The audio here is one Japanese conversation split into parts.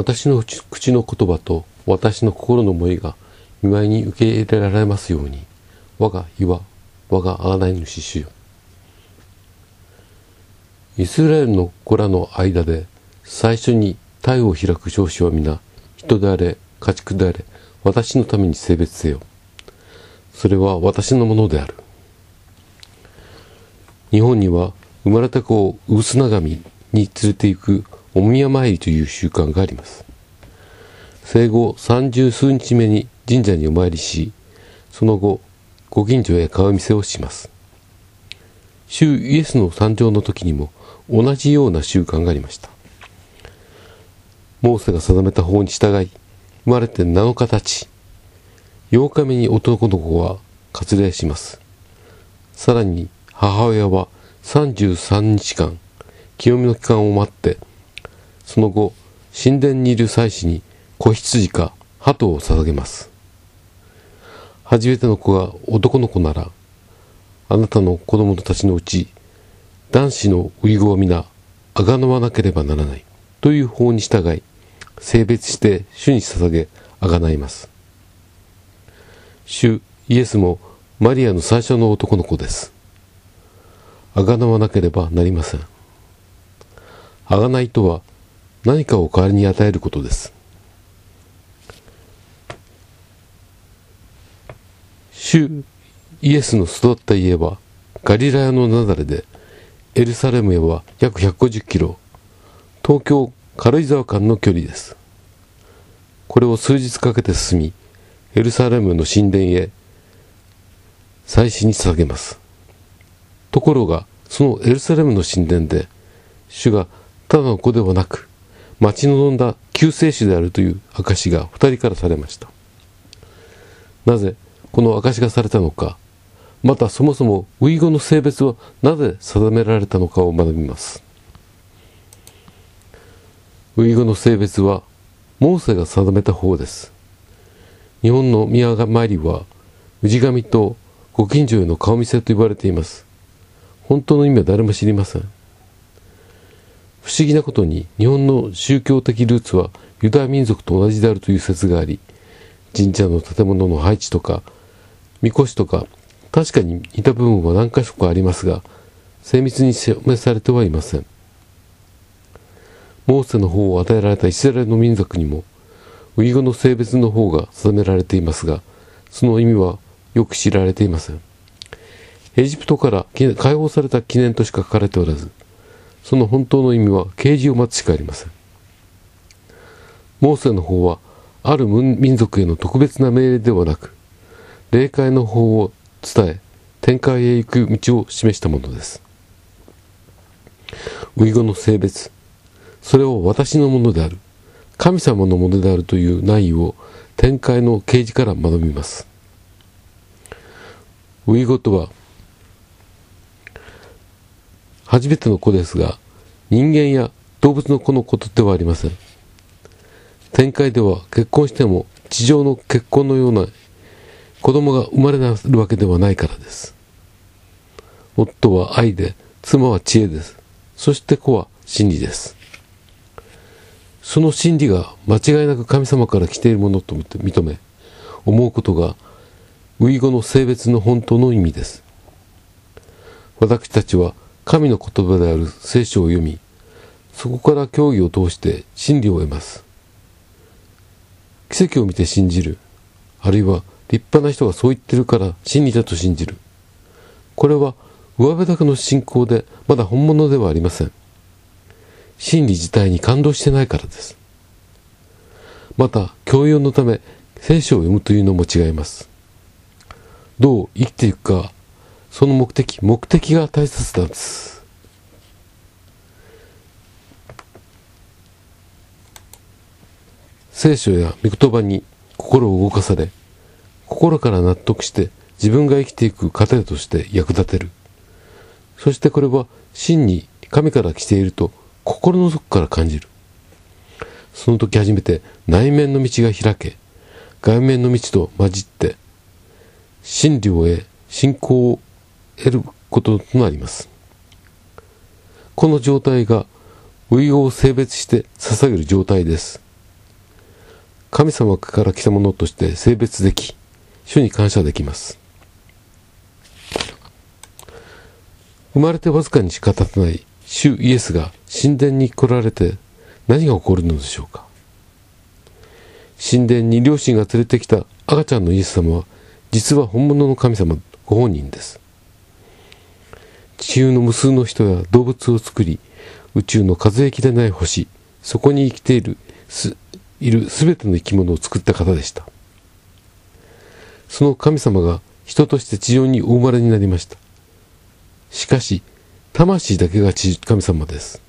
私の口の言葉と私の心の思いが見舞いに受け入れられますように我が岩我が贖い主主よ。イスラエルの子らの間で最初に体を開く少子は皆人であれ家畜であれ私のために性別せよ。それは私のものである。日本には生まれた子を薄長身に連れて行くお宮参りという習慣があります。生後三十数日目に神社にお参りしその後ご近所へ顔見せをします。主イエスの誕生の時にも同じような習慣がありました。モーセが定めた法に従い生まれて7日経ち8日目に男の子は割礼します。さらに母親は33日間清めの期間を待ってその後神殿にいる祭司に子羊か鳩を捧げます。初めての子が男の子ならあなたの子供たちのうち男子の遺語を皆あがなわなければならないという法に従い性別して主に捧げあがないます。主イエスもマリアの最初の男の子です。あがなわなければなりません。あがないとは何かを代わりに与えることです。主イエスの育った家はガリラヤのナザレでエルサレムへは約150キロ東京軽井沢間の距離です。これを数日かけて進みエルサレムの神殿へ祭祀に捧げます。ところがそのエルサレムの神殿で主がただの子ではなく待ち望んだ救世主であるという証が二人からされました。なぜこの証がされたのか。またそもそもウイゴの性別はなぜ定められたのかを学びます。ウイゴの性別はモーセが定めた方です。日本の宮参りは氏神とご近所への顔見せと言われています。本当の意味は誰も知りません。不思議なことに日本の宗教的ルーツはユダヤ民族と同じであるという説があり神社の建物の配置とかみこしとか確かに似た部分は何か所かありますが精密に証明されてはいません。モーセの方を与えられたイスラエルの民族にもウイゴの性別の方が定められていますがその意味はよく知られていません。エジプトから解放された記念としか書かれておらずその本当の意味は啓示を待つしかありません。モーセの方はある民族への特別な命令ではなく霊界の法を伝え天界へ行く道を示したものです。ウイゴの性別それを私のものである神様のものであるという内容を天界の啓示から学びます。ウイゴとは初めての子ですが人間や動物の子のことではありません天界では結婚しても地上の結婚のような子供が生まれるわけではないからです。夫は愛で、妻は知恵です。そして子は真理です。その真理が間違いなく神様から来ているものと認め、思うことが、ウイゴの性別の本当の意味です。私たちは神の言葉である聖書を読み、そこから教義を通して真理を得ます。奇跡を見て信じる、あるいは立派な人がそう言ってるから真理だと信じる。これは上辺だけの信仰でまだ本物ではありません。真理自体に感動してないからです。また、教養のため聖書を読むというのも違います。どう生きていくか、その目的、目的が大切なんです。聖書や御言葉に心を動かされ、心から納得して自分が生きていく糧として役立てる。そしてこれは真に神から来ていると心の底から感じる。その時初めて内面の道が開け、外面の道と混じって、真理を得、信仰を得ることとなります。この状態が、ウイゴを性別して捧げる状態です。神様から来たものとして性別でき、主に感謝できます。生まれてわずかにしか経たない主イエスが神殿に来られて何が起こるのでしょうか神殿に両親が連れてきた赤ちゃんのイエス様は実は本物の神様ご本人です。地球の無数の人や動物を作り宇宙の数えきれない星そこに生きているすいる全ての生き物を作った方でした。その神様が人として地上にお生まれになりました。しかし魂だけが神様です。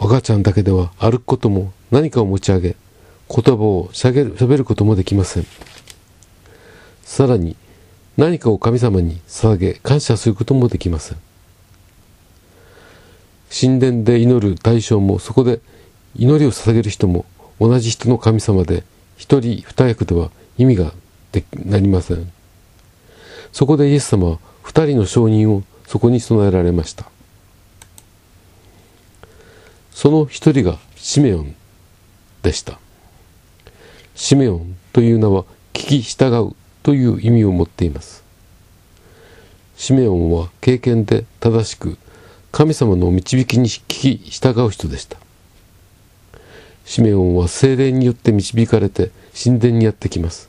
赤ちゃんだけでは歩くことも何かを持ち上げ言葉をしゃべることもできません。さらに何かを神様に捧げ感謝することもできません神殿で祈る対象もそこで祈りを捧げる人も同じ人の神様で一人二役では意味がでなりません。そこでイエス様は二人の証人をそこに備えられました。その一人がシメオンでした。シメオンという名は聞き従うという意味を持っています。シメオンは経験で正しく神様の導きに聞き従う人でした。シメオンは精霊によって導かれて神殿にやってきます。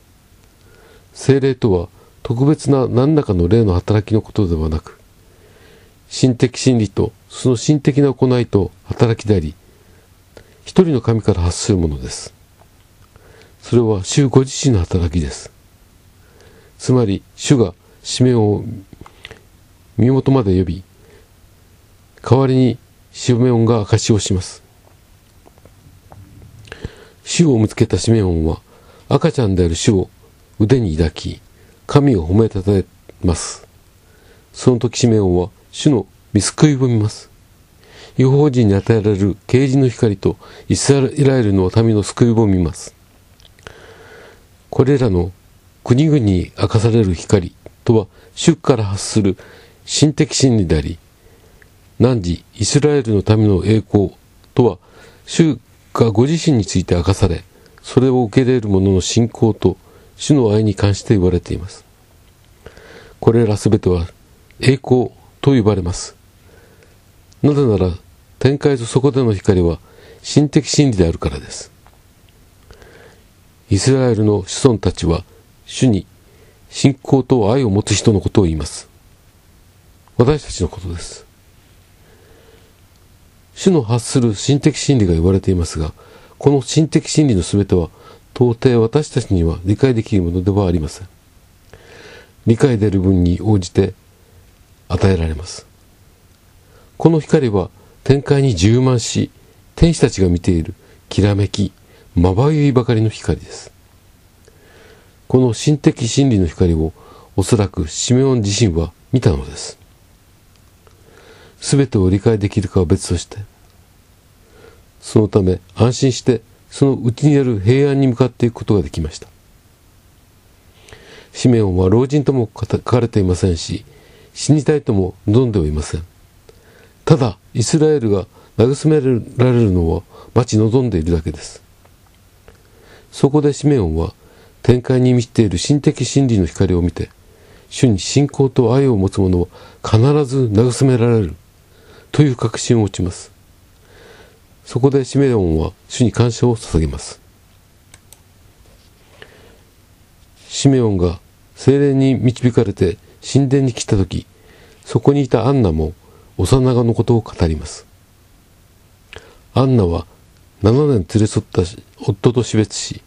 精霊とは特別な何らかの霊の働きのことではなく、心的真理とその心的な行いと働きであり、一人の神から発するものです。それは主ご自身の働きです。つまり主が使命を身元まで呼び代わりにシメオンが証しをします。主を見つけたシメオンは赤ちゃんである主を腕に抱き神を褒めたたえます。その時シメオンは主の見救いを見ます。違法人に与えられる啓示の光とイスラエルの民の救いを見ます。これらの国々に明かされる光とは主から発する心的真理であり、汝イスラエルの民の栄光とは主がご自身について明かされ、それを受け入れる者の信仰と主の愛に関して言われています。これらすべては栄光と呼ばれます。なぜなら天界とそこでの光は心的真理であるからです。イスラエルの子孫たちは主に信仰と愛を持つ人のことを言います。私たちのことです。主の発する心的真理が言われていますが、この心的真理の全ては到底私たちには理解できるものではありません。理解でる分に応じて与えられます。この光は天界に充満し、天使たちが見ているきらめき、まばゆいばかりの光です。この心的真理の光をおそらくシメオン自身は見たのです。すべてを理解できるかは別として、そのため安心してその内にある平安に向かっていくことができました。シメオンは老人とも書かれていませんし、死にたいとも望んではいません。ただ、イスラエルが慰められるのは待ち望んでいるだけです。そこでシメオンは展開に満ちている心的真理の光を見て、主に信仰と愛を持つ者は必ず慰められるという確信を持ちます。そこでシメオンは主に感謝を捧げます。シメオンが精霊に導かれて神殿に来た時、そこにいたアンナも幼子のことを語ります。アンナは7年連れ添った夫と死別し、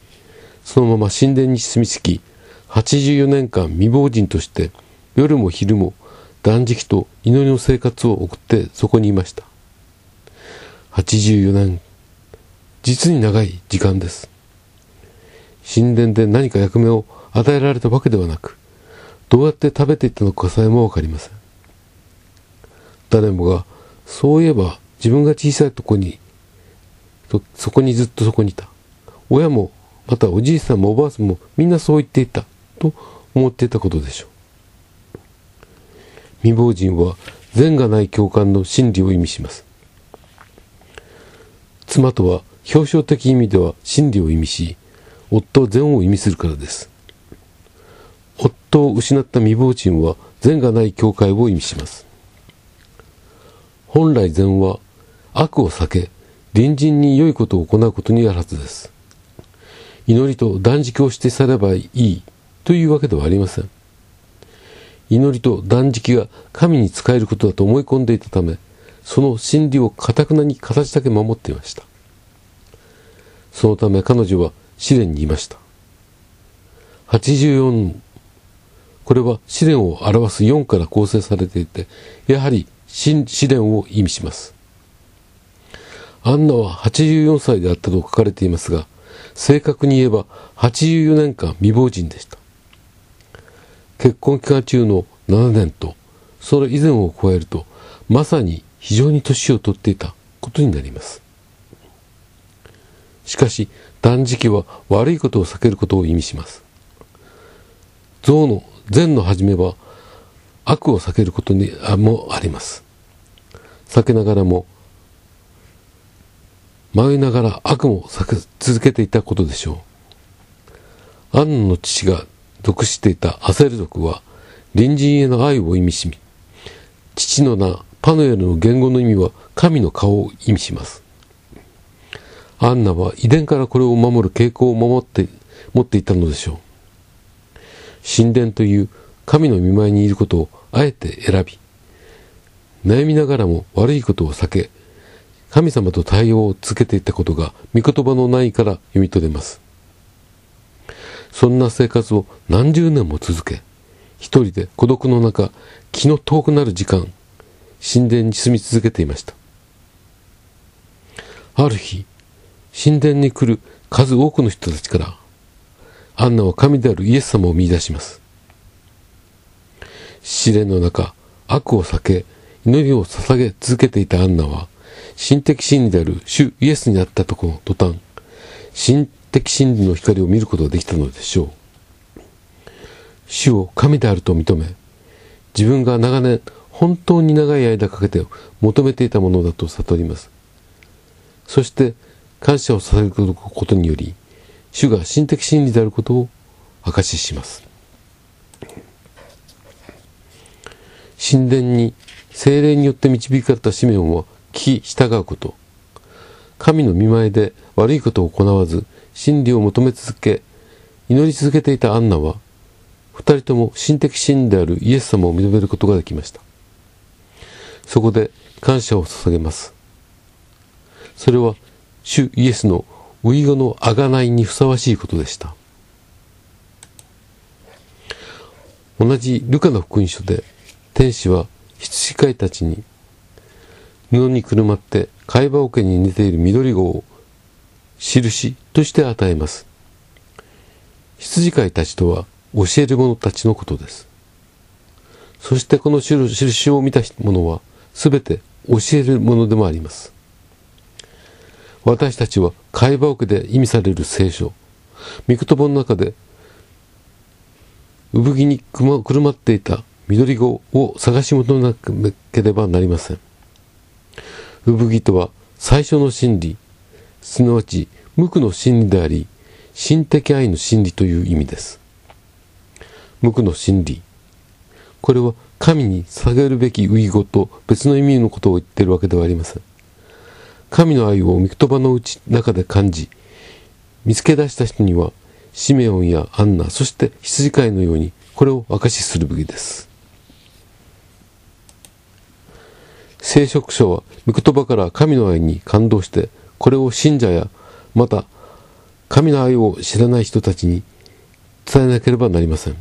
そのまま神殿に住み着き、84年間未亡人として夜も昼も断食と祈りの生活を送ってそこにいました。84年、実に長い時間です。神殿で何か役目を与えられたわけではなく、どうやって食べていたのかさえもわかりません。誰もが、そういえば自分が小さいとこに、そこにずっとそこにいた。親もまたおじいさんもおばあさんもみんなそう言っていたと思っていたことでしょう。未亡人は善がない共感の真理を意味します。妻とは表彰的意味では真理を意味し、夫は善を意味するからです。夫を失った未亡人は善がない教会を意味します。本来善は悪を避け、隣人に良いことを行うことにあるはずです。祈りと断食をしてさればいいというわけではありません。祈りと断食が神に仕えることだと思い込んでいたため、その真理をかたくなに形だけ守っていました。そのため彼女は試練にいました。84、これは試練を表す4から構成されていて、やはり試練を意味します。アンナは84歳であったと書かれていますが、正確に言えば84年間未亡人でした。結婚期間中の7年と、それ以前を超えると、まさに非常に年を取っていたことになります。しかし、断食は悪いことを避けることを意味します。象の善の始めは悪を避けることにもあります。避けながらも迷いながら悪も避け続けていたことでしょう。アンの父が属していたアセル族は隣人への愛を意味しみ、父の名、パヌエルの言語の意味は神の顔を意味します。アンナは遺伝からこれを守る傾向を守って、持っていたのでしょう。神殿という神の見舞いにいることをあえて選び、悩みながらも悪いことを避け、神様と対応を続けていったことが御言葉のないから読み取れます。そんな生活を何十年も続け、一人で孤独の中、気の遠くなる時間、神殿に住み続けていました。ある日、神殿に来る数多くの人たちから、アンナは神であるイエス様を見出します。試練の中、悪を避け、祈りを捧げ続けていたアンナは、心的真理である主イエスにあったとこの途端、心的真理の光を見ることができたのでしょう。主を神であると認め、自分が長年、本当に長い間かけて求めていたものだと悟ります。そして、感謝を捧げることにより、主が心的真理であることを証しします。神殿に精霊によって導かれたシメオンは聞き従うこと。神の見前で悪いことを行わず、真理を求め続け、祈り続けていたアンナは、二人とも心的真であるイエス様を認めることができました。そこで感謝を捧げます。それは、主イエスのウイゴの贖いにふさわしいことでした。同じルカの福音書で、天使は羊飼いたちに布にくるまって貝羽桶に似ている緑子を印として与えます。羊飼いたちとは教える者たちのことです。そしてこの印を見た者は全て教えるものでもあります。私たちは会話桶で意味される聖書、御言葉の中で産着にくるまっていた緑子を探し求めなければなりません。産着とは最初の真理、すなわち無垢の真理であり、心的愛の真理という意味です。無垢の真理。これは神に下げるべき遺語と別の意味のことを言っているわけではありません。神の愛を御言葉のうち中で感じ、見つけ出した人には、シメオンやアンナ、そして羊飼いのように、これを証しするべきです。聖職者は御言葉から神の愛に感動して、これを信者や、また、神の愛を知らない人たちに伝えなければなりません。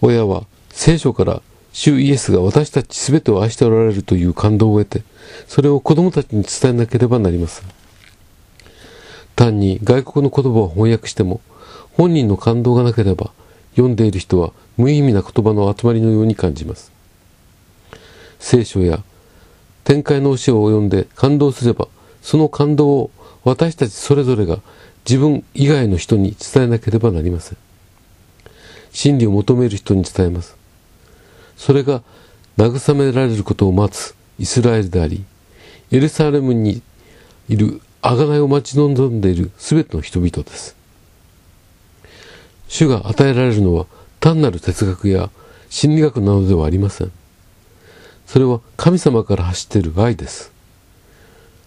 親は聖書から主イエスが私たち全てを愛しておられるという感動を得て、それを子供たちに伝えなければなりません。単に外国の言葉を翻訳しても、本人の感動がなければ、読んでいる人は無意味な言葉の集まりのように感じます。聖書や展開の教えを読んで感動すれば、その感動を私たちそれぞれが自分以外の人に伝えなければなりません。真理を求める人に伝えます。それが慰められることを待つイスラエルであり、エルサレムにいる贖いを待ち望んでいる全ての人々です。主が与えられるのは単なる哲学や心理学などではありません。それは神様から走っている愛です。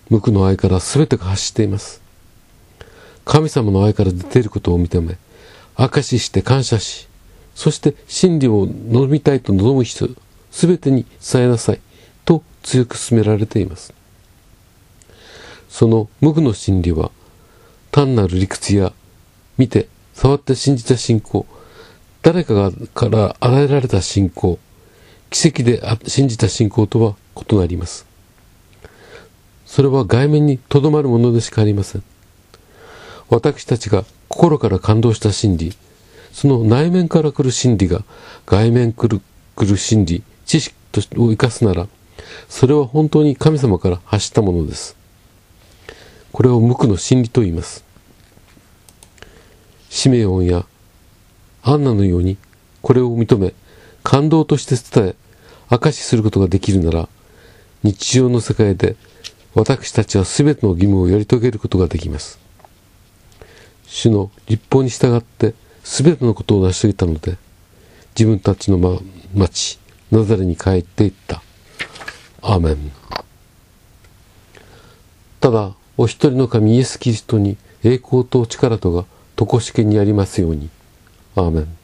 無垢の愛から全てが発しています。神様の愛から出ていることを認め、証しして感謝し、そして真理を望みたいと望む人、すべてに伝えなさい、と強く勧められています。その無垢の真理は、単なる理屈や、見て、触って信じた信仰、誰かがから与えられた信仰、奇跡で信じた信仰とは異なります。それは外面にとどまるものでしかありません。私たちが心から感動した真理、その内面から来る真理が外面来る来る真理、知識を生かすなら、それは本当に神様から発したものです。これを無垢の真理と言います。シメオンやアンナのようにこれを認め、感動として伝え、証しすることができるなら、日常の世界で私たちは全ての義務をやり遂げることができます。主の立法に従って全てのことを成し遂げたので、自分たちの、ま、町、ナザレに帰っていった。アーメン。ただ、お一人の神イエス・キリストに栄光と力とがとこしけにありますように。アーメン。